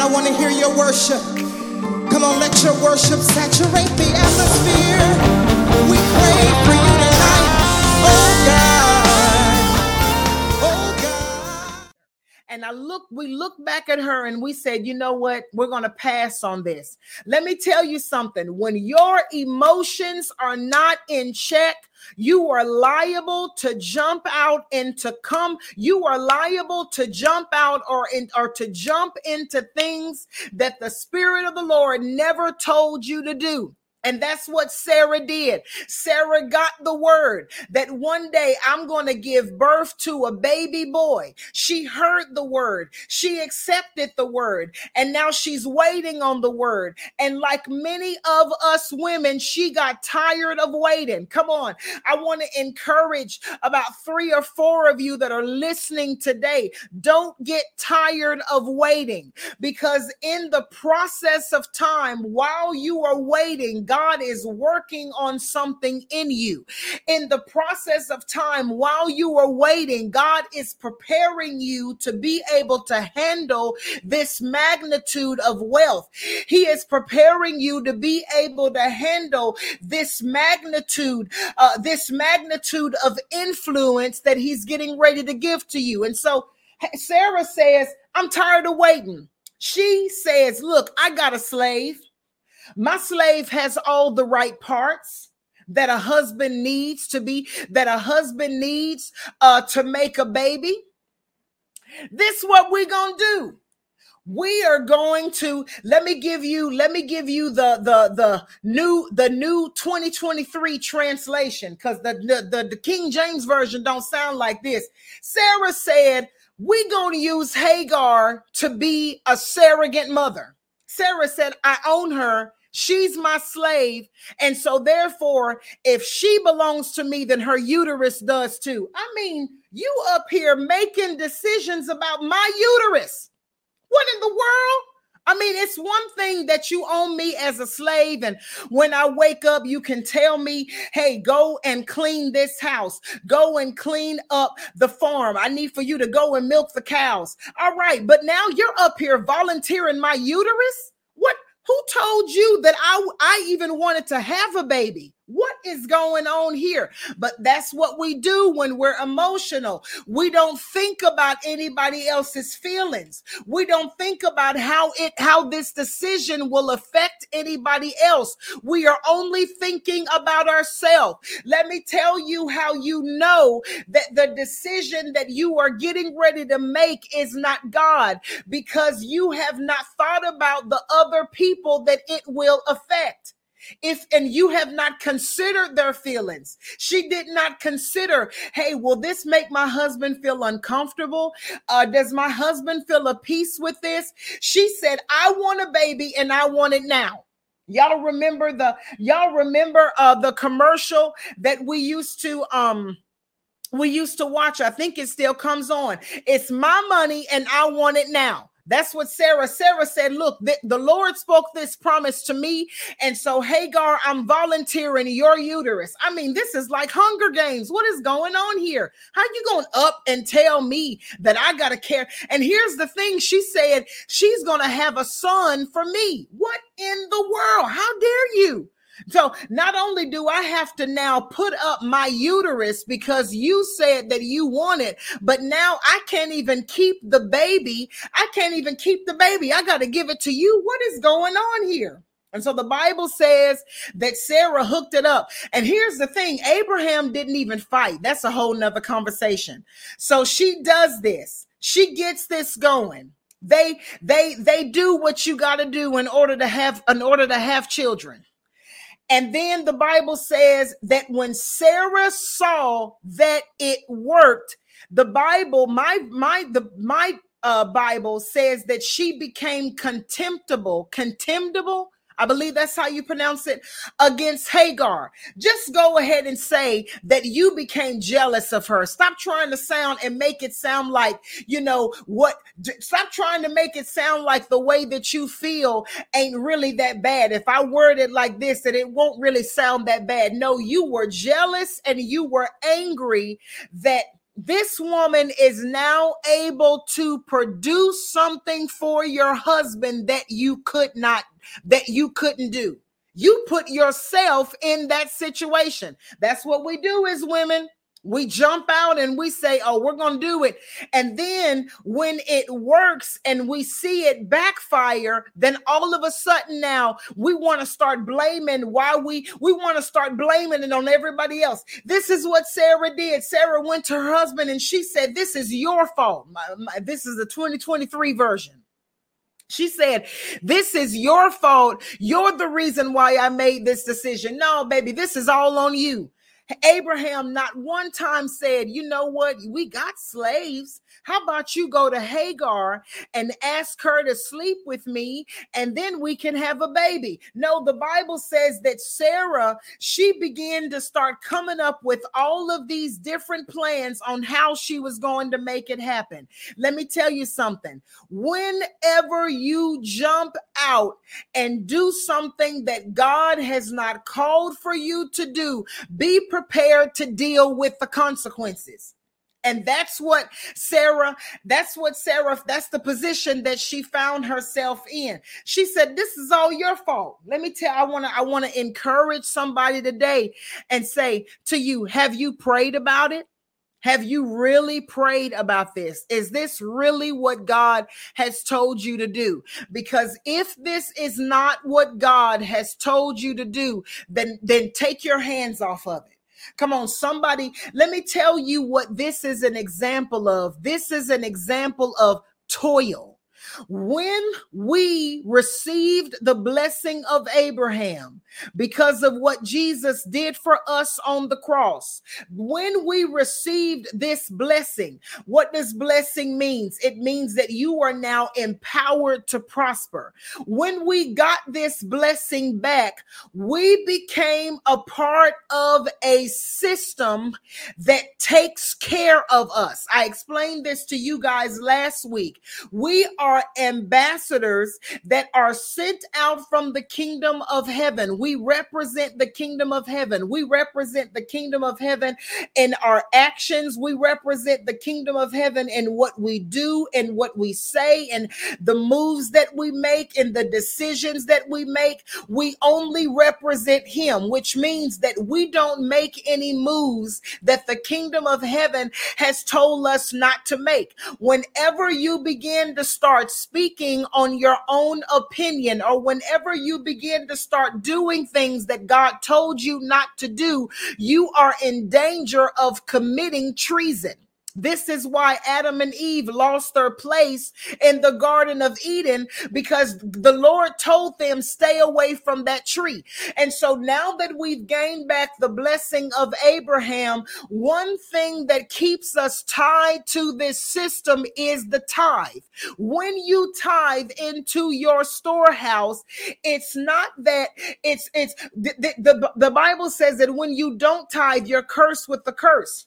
I want to hear your worship. Come on, let your worship saturate the atmosphere. We pray for you And I look, we look back at her and we said, you know what? We're going to pass on this. Let me tell you something. When your emotions are not in check, you are liable to jump out and to come. You are liable to jump out or in, or to jump into things that the Spirit of the Lord never told you to do. And that's what Sarah did. Sarah got the word that one day I'm going to give birth to a baby boy. She heard the word. She accepted the word. And now she's waiting on the word. And like many of us women, she got tired of waiting. Come on. I want to encourage about three or four of you that are listening today. Don't get tired of waiting because in the process of time, while you are waiting, God is working on something in you. In the process of time, while you are waiting, God is preparing you to be able to handle this magnitude of wealth. He is preparing you to be able to handle this magnitude, uh, this magnitude of influence that He's getting ready to give to you. And so Sarah says, I'm tired of waiting. She says, Look, I got a slave. My slave has all the right parts that a husband needs to be, that a husband needs uh, to make a baby. This what we're gonna do. We are going to let me give you let me give you the the the new the new 2023 translation because the, the the the King James version don't sound like this. Sarah said, "We're going to use Hagar to be a surrogate mother." Sarah said, "I own her She's my slave. And so, therefore, if she belongs to me, then her uterus does too. I mean, you up here making decisions about my uterus. What in the world? I mean, it's one thing that you own me as a slave, and when I wake up, you can tell me, hey, go and clean this house, go and clean up the farm. I need for you to go and milk the cows. All right, but now you're up here volunteering my uterus? What who told you that I, I even wanted to have a baby? What is going on here? But that's what we do when we're emotional. We don't think about anybody else's feelings. We don't think about how it how this decision will affect anybody else. We are only thinking about ourselves. Let me tell you how you know that the decision that you are getting ready to make is not God because you have not thought about the other people that it will affect if and you have not considered their feelings. She did not consider hey will this make my husband feel uncomfortable? Uh, does my husband feel a peace with this? She said i want a baby and i want it now. Y'all remember the y'all remember uh the commercial that we used to um we used to watch? I think it still comes on. It's my money and i want it now that's what Sarah. Sarah said, Look, the, the, Lord spoke this promise to me. And so, Hagar, I'm volunteering your uterus. I mean, this is like Hunger Games. What is going on here? How you going up and tell me that I got to care? And here's the thing she said, she's to have a son for me. What in the world? How dare you? So not only do I have to now put up my uterus because you said that you want it, but now I can't even keep the baby. I can't even keep the baby. I got to give it to you. What is going on here? And so the Bible says that Sarah hooked it up. And here's the thing Abraham didn't even fight. That's a whole nother conversation. So she does this, she gets this going. They they they do what you got to do in order to have in order to have children. And then the Bible says that when Sarah saw that it worked, the Bible, my my the my uh, Bible says that she became contemptible, contemptible I believe that's how you pronounce it, against Hagar. Just go ahead and say that you became jealous of her. Stop trying to sound and make it sound like, you know, what, stop trying to make it sound like the way that you feel ain't really that bad. If I word it like this, that it won't really sound that bad. No, you were jealous and you were angry that this woman is now able to produce something for your husband that you could not that you couldn't do you put yourself in that situation that's what we do as women we jump out and we say, Oh, we're going to do it. And then when it works and we see it backfire, then all of a sudden now we want to start blaming why we, we want to start blaming it on everybody else. This is what Sarah did. Sarah went to her husband and she said, This is your fault. My, my, this is the 2023 version. She said, This is your fault. You're the reason why I made this decision. No, baby, this is all on you. Abraham not one time said, You know what? We got slaves. How about you go to Hagar and ask her to sleep with me and then we can have a baby? No, the Bible says that Sarah, she began to start coming up with all of these different plans on how she was going to make it happen. Let me tell you something. Whenever you jump out and do something that God has not called for you to do, be prepared prepared to deal with the consequences. And that's what Sarah, that's what Sarah, that's the position that she found herself in. She said, This is all your fault. Let me tell I want to, I want to encourage somebody today and say to you, have you prayed about it? Have you really prayed about this? Is this really what God has told you to do? Because if this is not what God has told you to do, then then take your hands off of it. Come on, somebody, let me tell you what this is an example of. This is an example of toil. When we received the blessing of Abraham because of what Jesus did for us on the cross, when we received this blessing, what this blessing means, it means that you are now empowered to prosper. When we got this blessing back, we became a part of a system that takes care of us. I explained this to you guys last week. We are are ambassadors that are sent out from the kingdom of heaven. We represent the kingdom of heaven. We represent the kingdom of heaven in our actions. We represent the kingdom of heaven in what we do and what we say and the moves that we make and the decisions that we make. We only represent him, which means that we don't make any moves that the kingdom of heaven has told us not to make. Whenever you begin to start speaking on your own opinion or whenever you begin to start doing things that God told you not to do, you are in danger of committing treason. This is why Adam and Eve lost their place in the Garden of Eden because the Lord told them, stay away from that tree. And so now that we've gained back the blessing of Abraham, one thing that keeps us tied to this system is the tithe. When you tithe into your storehouse, it's not that it's, it's the, the, the Bible says that when you don't tithe, you're cursed with the curse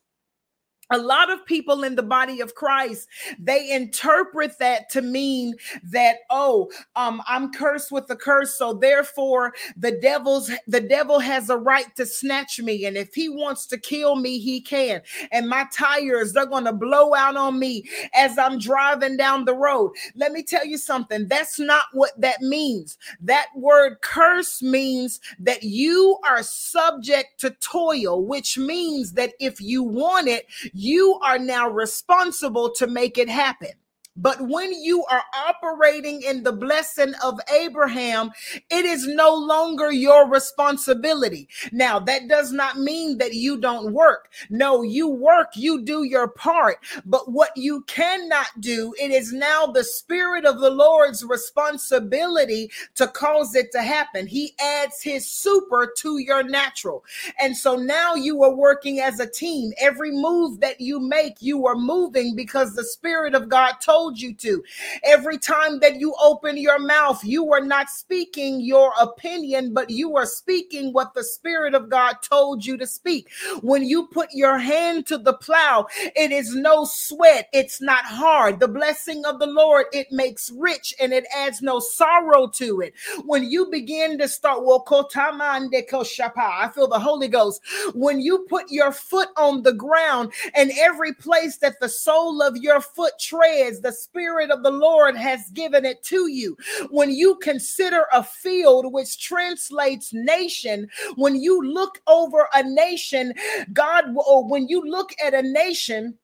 a lot of people in the body of Christ they interpret that to mean that oh um I'm cursed with the curse so therefore the devil's the devil has a right to snatch me and if he wants to kill me he can. And my tires they're going to blow out on me as I'm driving down the road. Let me tell you something that's not what that means. That word curse means that you are subject to toil which means that if you want it you are now responsible to make it happen. But when you are operating in the blessing of Abraham, it is no longer your responsibility. Now, that does not mean that you don't work. No, you work, you do your part. But what you cannot do, it is now the Spirit of the Lord's responsibility to cause it to happen. He adds his super to your natural. And so now you are working as a team. Every move that you make, you are moving because the Spirit of God told told you to. Every time that you open your mouth, you are not speaking your opinion, but you are speaking what the Spirit of God told you to speak. When you put your hand to the plow, it is no sweat, it's not hard. The blessing of the Lord, it makes rich and it adds no sorrow to it. When you begin to start, I feel the Holy Ghost. When you put your foot on the ground and every place that the sole of your foot treads, the Spirit of the Lord has given it to you. When you consider a field, which translates nation, when you look over a nation, God, or when you look at a nation,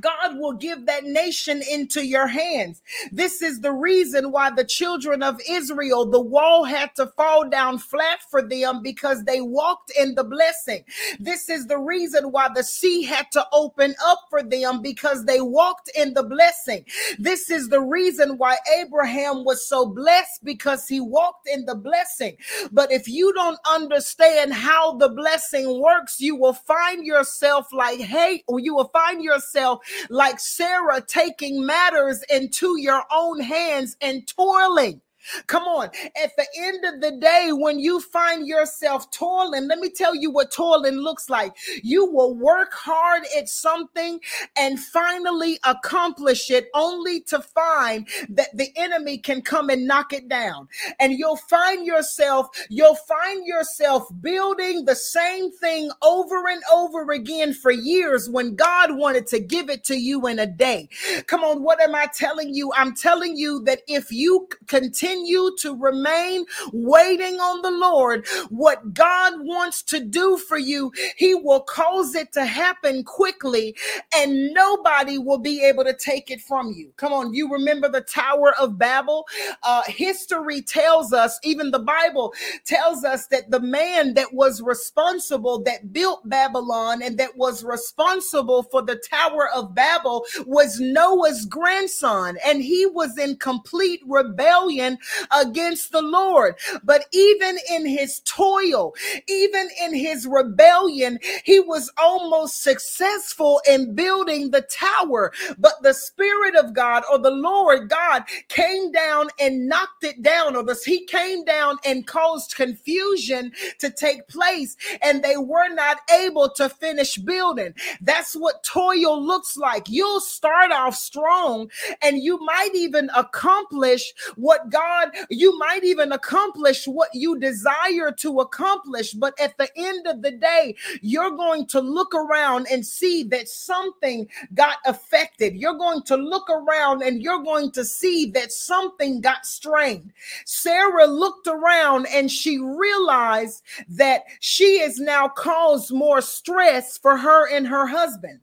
God will give that nation into your hands. This is the reason why the children of Israel, the wall had to fall down flat for them because they walked in the blessing. This is the reason why the sea had to open up for them because they walked in the blessing. This is the reason why Abraham was so blessed because he walked in the blessing. But if you don't understand how the blessing works, you will find yourself like, hey, or you will find yourself like Sarah taking matters into your own hands and toiling. Come on. At the end of the day, when you find yourself toiling, let me tell you what toiling looks like. You will work hard at something and finally accomplish it only to find that the enemy can come and knock it down. And you'll find yourself, you'll find yourself building the same thing over and over again for years when God wanted to give it to you in a day. Come on. What am I telling you? I'm telling you that if you continue continue to remain waiting on the Lord, what God wants to do for you, He will cause it to happen quickly and nobody will be able to take it from you. Come on, you remember the Tower of Babel? Uh, history tells us, even the Bible tells us that the man that was responsible, that built Babylon and that was responsible for the Tower of Babel was Noah's grandson, and he was in complete rebellion against the Lord. But even in his toil, even in his rebellion, he was almost successful in building the tower. But the Spirit of God or the Lord God came down and knocked it down, or the, he came down and caused confusion to take place, and they were not able to finish building. That's what toil looks like. You'll start off strong and you might even accomplish what God God, you might even accomplish what you desire to accomplish. But at the end of the day, you're going to look around and see that something got affected. You're going to look around and you're going to see that something got strained. Sarah looked around and she realized that she has now caused more stress for her and her husband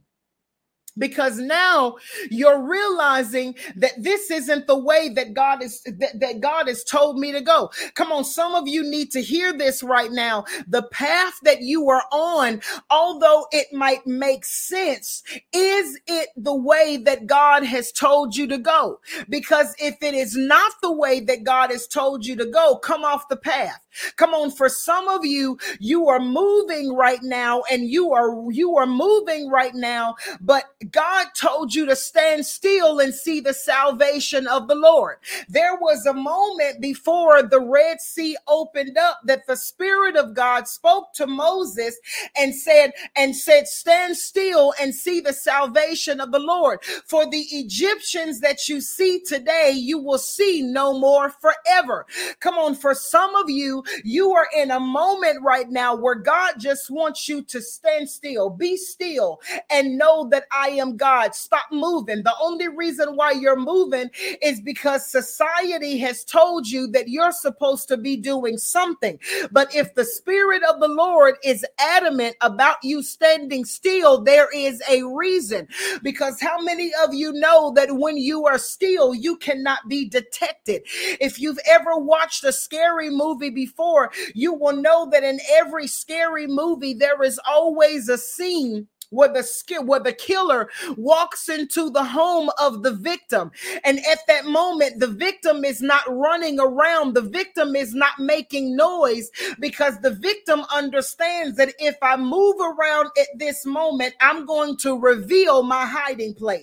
because now you're realizing that this isn't the way that God is that, that God has told me to go. Come on, some of you need to hear this right now. The path that you are on, although it might make sense, is it the way that God has told you to go? Because if it is not the way that God has told you to go, come off the path. Come on, for some of you, you are moving right now and you are you are moving right now, but God told you to stand still and see the salvation of the Lord. There was a moment before the Red Sea opened up that the Spirit of God spoke to Moses and said, and said, stand still and see the salvation of the Lord. For the Egyptians that you see today, you will see no more forever. Come on, for some of you, you are in a moment right now where God just wants you to stand still, be still, and know that I am God. Stop moving. The only reason why you're moving is because society has told you that you're supposed to be doing something. But if the Spirit of the Lord is adamant about you standing still, there is a reason. Because how many of you know that when you are still, you cannot be detected? If you've ever watched a scary movie before, you will know that in every scary movie, there is always a scene where the skill where the killer walks into the home of the victim. And at that moment the victim is not running around. The victim is not making noise because the victim understands that if i move around at this moment i'm going to reveal my hiding place.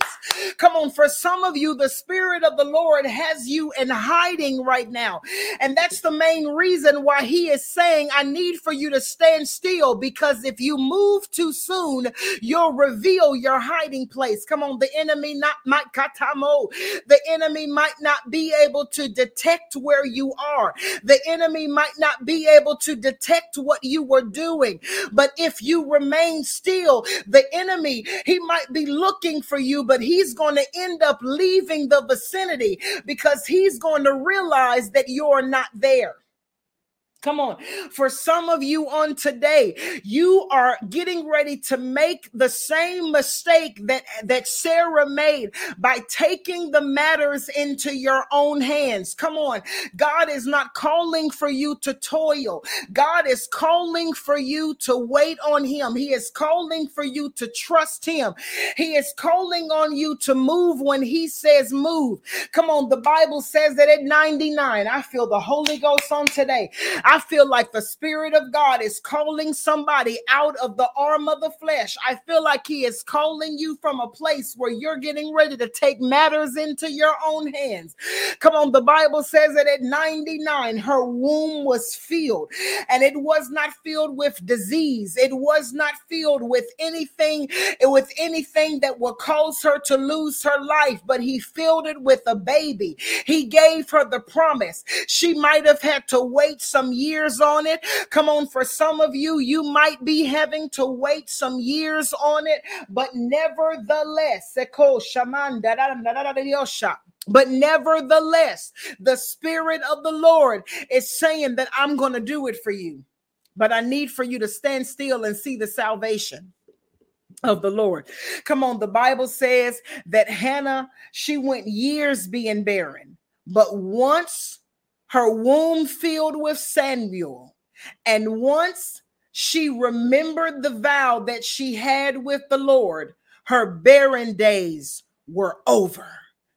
Come on for some of you the spirit of the lord has you in hiding right now. And that's the main reason why he is saying i need for you to stand still because if you move too soon You'll reveal your hiding place. Come on, the enemy not might katamo. The enemy might not be able to detect where you are. The enemy might not be able to detect what you were doing. But if you remain still, the enemy, he might be looking for you, but he's going to end up leaving the vicinity because he's going to realize that you're not there. Come on. For some of you on today, you are getting ready to make the same mistake that, that Sarah made by taking the matters into your own hands. Come on. God is not calling for you to toil. God is calling for you to wait on him. He is calling for you to trust him. He is calling on you to move when he says move. Come on. The Bible says that at 99, I feel the Holy Ghost on today. I I feel like the Spirit of God is calling somebody out of the arm of the flesh. I feel like He is calling you from a place where you're getting ready to take matters into your own hands. Come on, the Bible says that at 99, her womb was filled, and it was not filled with disease, it was not filled with anything, with anything that would cause her to lose her life, but He filled it with a baby. He gave her the promise. She might have had to wait some years years on it. Come on, for some of you, you might be having to wait some years on it, but nevertheless, but nevertheless, the Spirit of the Lord is saying that I'm going to do it for you. But I need for you to stand still and see the salvation of the Lord. Come on, the Bible says that Hannah, she went years being barren, but once her womb filled with Samuel. And once she remembered the vow that she had with the Lord, her barren days were over.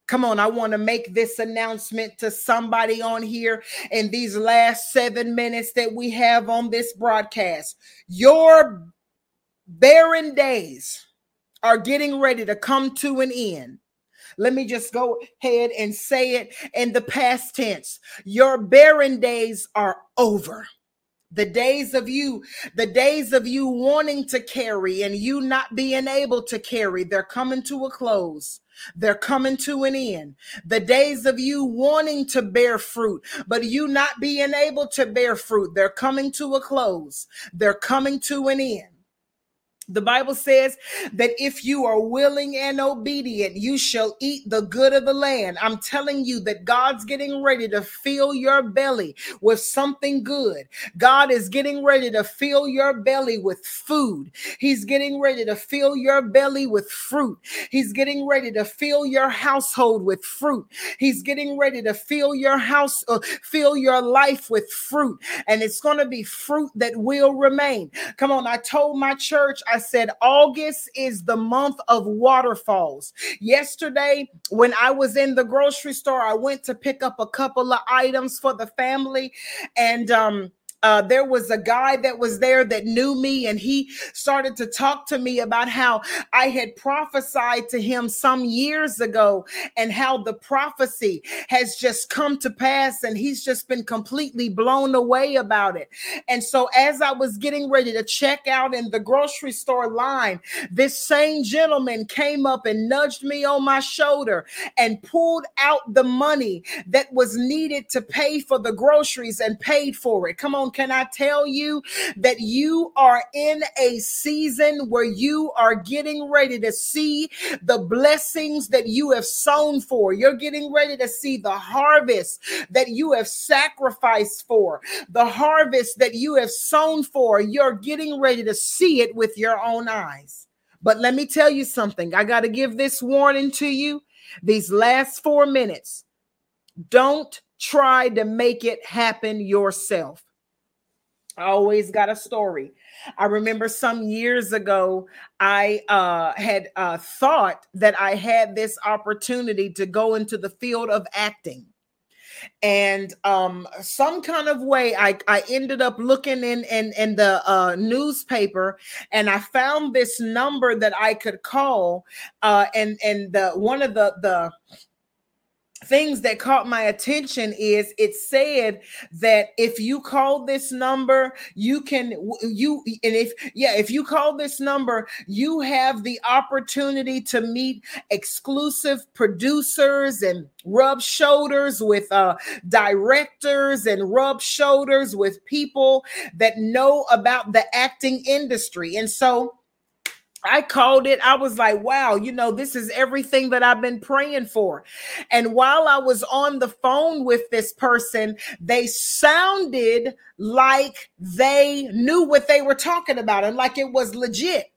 Come on, I want to make this announcement to somebody on here in these last seven minutes that we have on this broadcast. Your barren days are getting ready to come to an end. Let me just go ahead and say it in the past tense. Your barren days are over the days of you the days of you wanting to carry and you not being able to carry they're coming to a close they're coming to an end. The days of you wanting to bear fruit, but you not being able to bear fruit, they're coming to a close. They're coming to an end. The Bible says that if you are willing and obedient, you shall eat the good of the land. I'm telling you that God's getting ready to fill your belly with something good. God is getting ready to fill your belly with food. He's getting ready to fill your belly with fruit. He's getting ready to fill your household with fruit. He's getting ready to fill your house, uh, fill your life with fruit. And it's going to be fruit that will remain. Come on. I told my church, I I said August is the month of waterfalls. Yesterday, when I was in the grocery store, I went to pick up a couple of items for the family, and um, uh, there was a guy that was there that knew me, and he started to talk to me about how I had prophesied to him some years ago, and how the prophecy has just come to pass, and he's just been completely blown away about it. And so, as I was getting ready to check out in the grocery store line, this same gentleman came up and nudged me on my shoulder and pulled out the money that was needed to pay for the groceries and paid for it. Come on can I tell you that you are in a season where you are getting ready to see the blessings that you have sown for? You're getting ready to see the harvest that you have sacrificed for, the harvest that you have sown for. You're getting ready to see it with your own eyes. But let me tell you something. I got to give this warning to you. These last four minutes, don't try to make it happen yourself. I always got a story. I remember some years ago, I uh, had uh, thought that I had this opportunity to go into the field of acting and um some kind of way i i ended up looking in in in the uh newspaper and i found this number that i could call uh and and the one of the the things that caught my attention is it said that if you call this number you can you and if yeah if you call this number you have the opportunity to meet exclusive producers and rub shoulders with uh directors and rub shoulders with people that know about the acting industry. And so I called it. I was like, wow, you know, this is everything that I've been praying for. And while I was on the phone with this person, they sounded like they knew what they were talking about and like it was legit.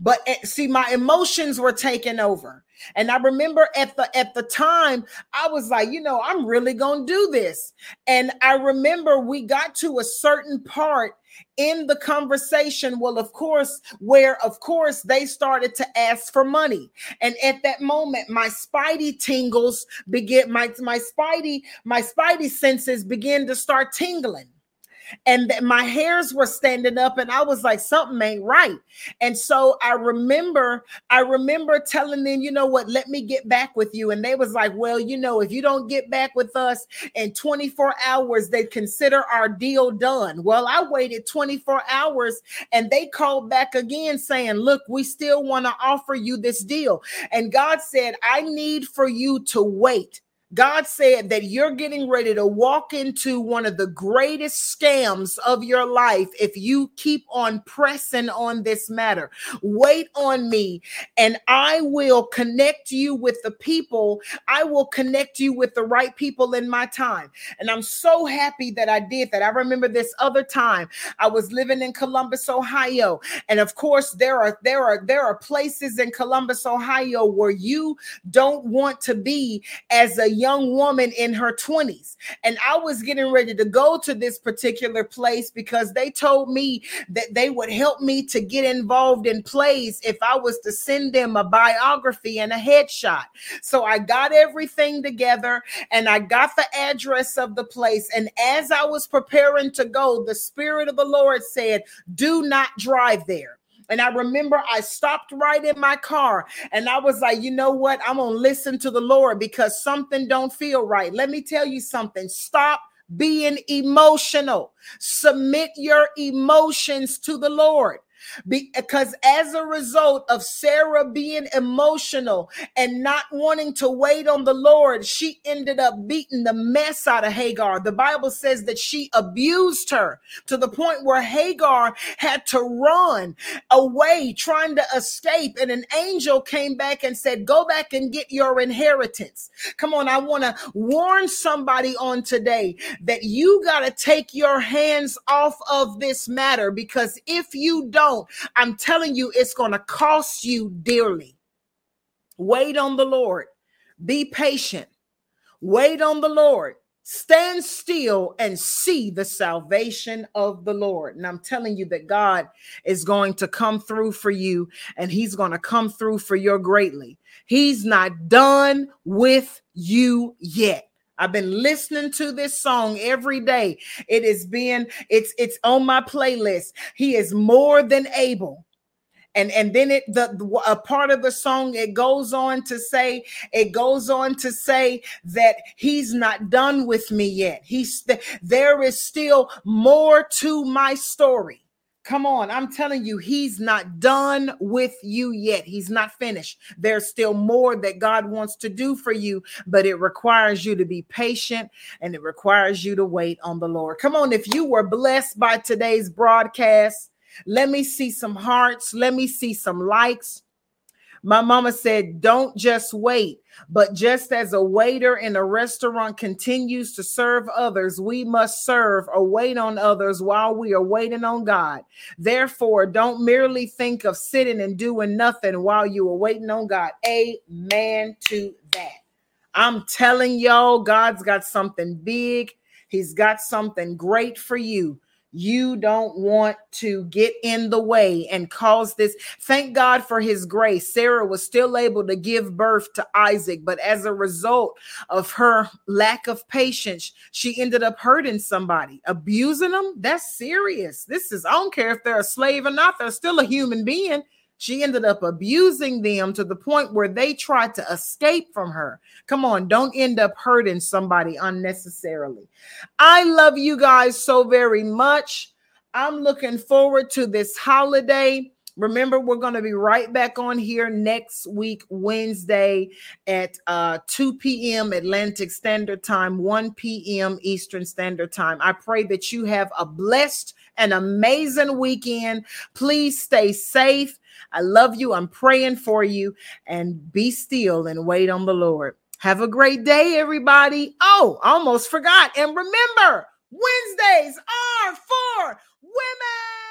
But eh, see, my emotions were taken over. And I remember at the at the time, I was like, you know, I'm really gonna do this. And I remember we got to a certain part in the conversation well of course where of course they started to ask for money. And at that moment my spidey tingles begin my my spidey my spidey senses begin to start tingling and my hairs were standing up and I was like something ain't right. And so I remember I remember telling them, you know what, let me get back with you and they was like, well, you know, if you don't get back with us in 24 hours, they consider our deal done. Well, I waited 24 hours and they called back again saying, look, we still want to offer you this deal. And God said, I need for you to wait God said that you're getting ready to walk into one of the greatest scams of your life if you keep on pressing on this matter. Wait on me, and I will connect you with the people. I will connect you with the right people in my time. And I'm so happy that I did that. I remember this other time I was living in Columbus, Ohio, and of course there are there are there are places in Columbus, Ohio where you don't want to be as a young woman in her 20s. And I was getting ready to go to this particular place because they told me that they would help me to get involved in plays if I was to send them a biography and a headshot. So I got everything together and I got the address of the place. And as I was preparing to go, the Spirit of the Lord said, Do not drive there. And I remember I stopped right in my car and I was like, you know what? I'm going to listen to the Lord because something don't feel right. Let me tell you something. Stop being emotional. Submit your emotions to the Lord because as a result of Sarah being emotional and not wanting to wait on the Lord, she ended up beating the mess out of Hagar. The Bible says that she abused her to the point where Hagar had to run away trying to escape. And an angel came back and said, Go back and get your inheritance. Come on, I want to warn somebody on today that you got to take your hands off of this matter because if you don't, I'm telling you, it's going to cost you dearly. Wait on the Lord. Be patient. Wait on the Lord. Stand still and see the salvation of the Lord. And I'm telling you that God is going to come through for you and He's going to come through for you greatly. He's not done with you yet. I've been listening to this song every day. It is being it's it's on my playlist. He is more than able. And and then it the, a part of the song it goes on to say it goes on to say that he's not done with me yet. He's there is still more to my story. Come on, I'm telling you, he's not done with you yet. He's not finished. There's still more that God wants to do for you, but it requires you to be patient and it requires you to wait on the Lord. Come on, if you were blessed by today's broadcast, let me see some hearts, let me see some likes. My mama said, Don't just wait, but just as a waiter in a restaurant continues to serve others, we must serve or wait on others while we are waiting on God. Therefore, don't merely think of sitting and doing nothing while you are waiting on God. Amen to that. I'm telling y'all, God's got something big, He's got something great for you. You don't want to get in the way and cause this. Thank God for his grace. Sarah was still able to give birth to Isaac, but as a result of her lack of patience, she ended up hurting somebody, abusing them. That's serious. This is, I don't care if they're a slave or not, they're still a human being. She ended up abusing them to the point where they tried to escape from her. Come on, don't end up hurting somebody unnecessarily. I love you guys so very much. I'm looking forward to this holiday. Remember, we're going to be right back on here next week, Wednesday at uh, 2 p.m. Atlantic Standard Time, 1 p.m. Eastern Standard Time. I pray that you have a blessed and amazing weekend. Please stay safe. I love you. I'm praying for you and be still and wait on the Lord. Have a great day, everybody. Oh, almost forgot. And remember, Wednesdays are for women.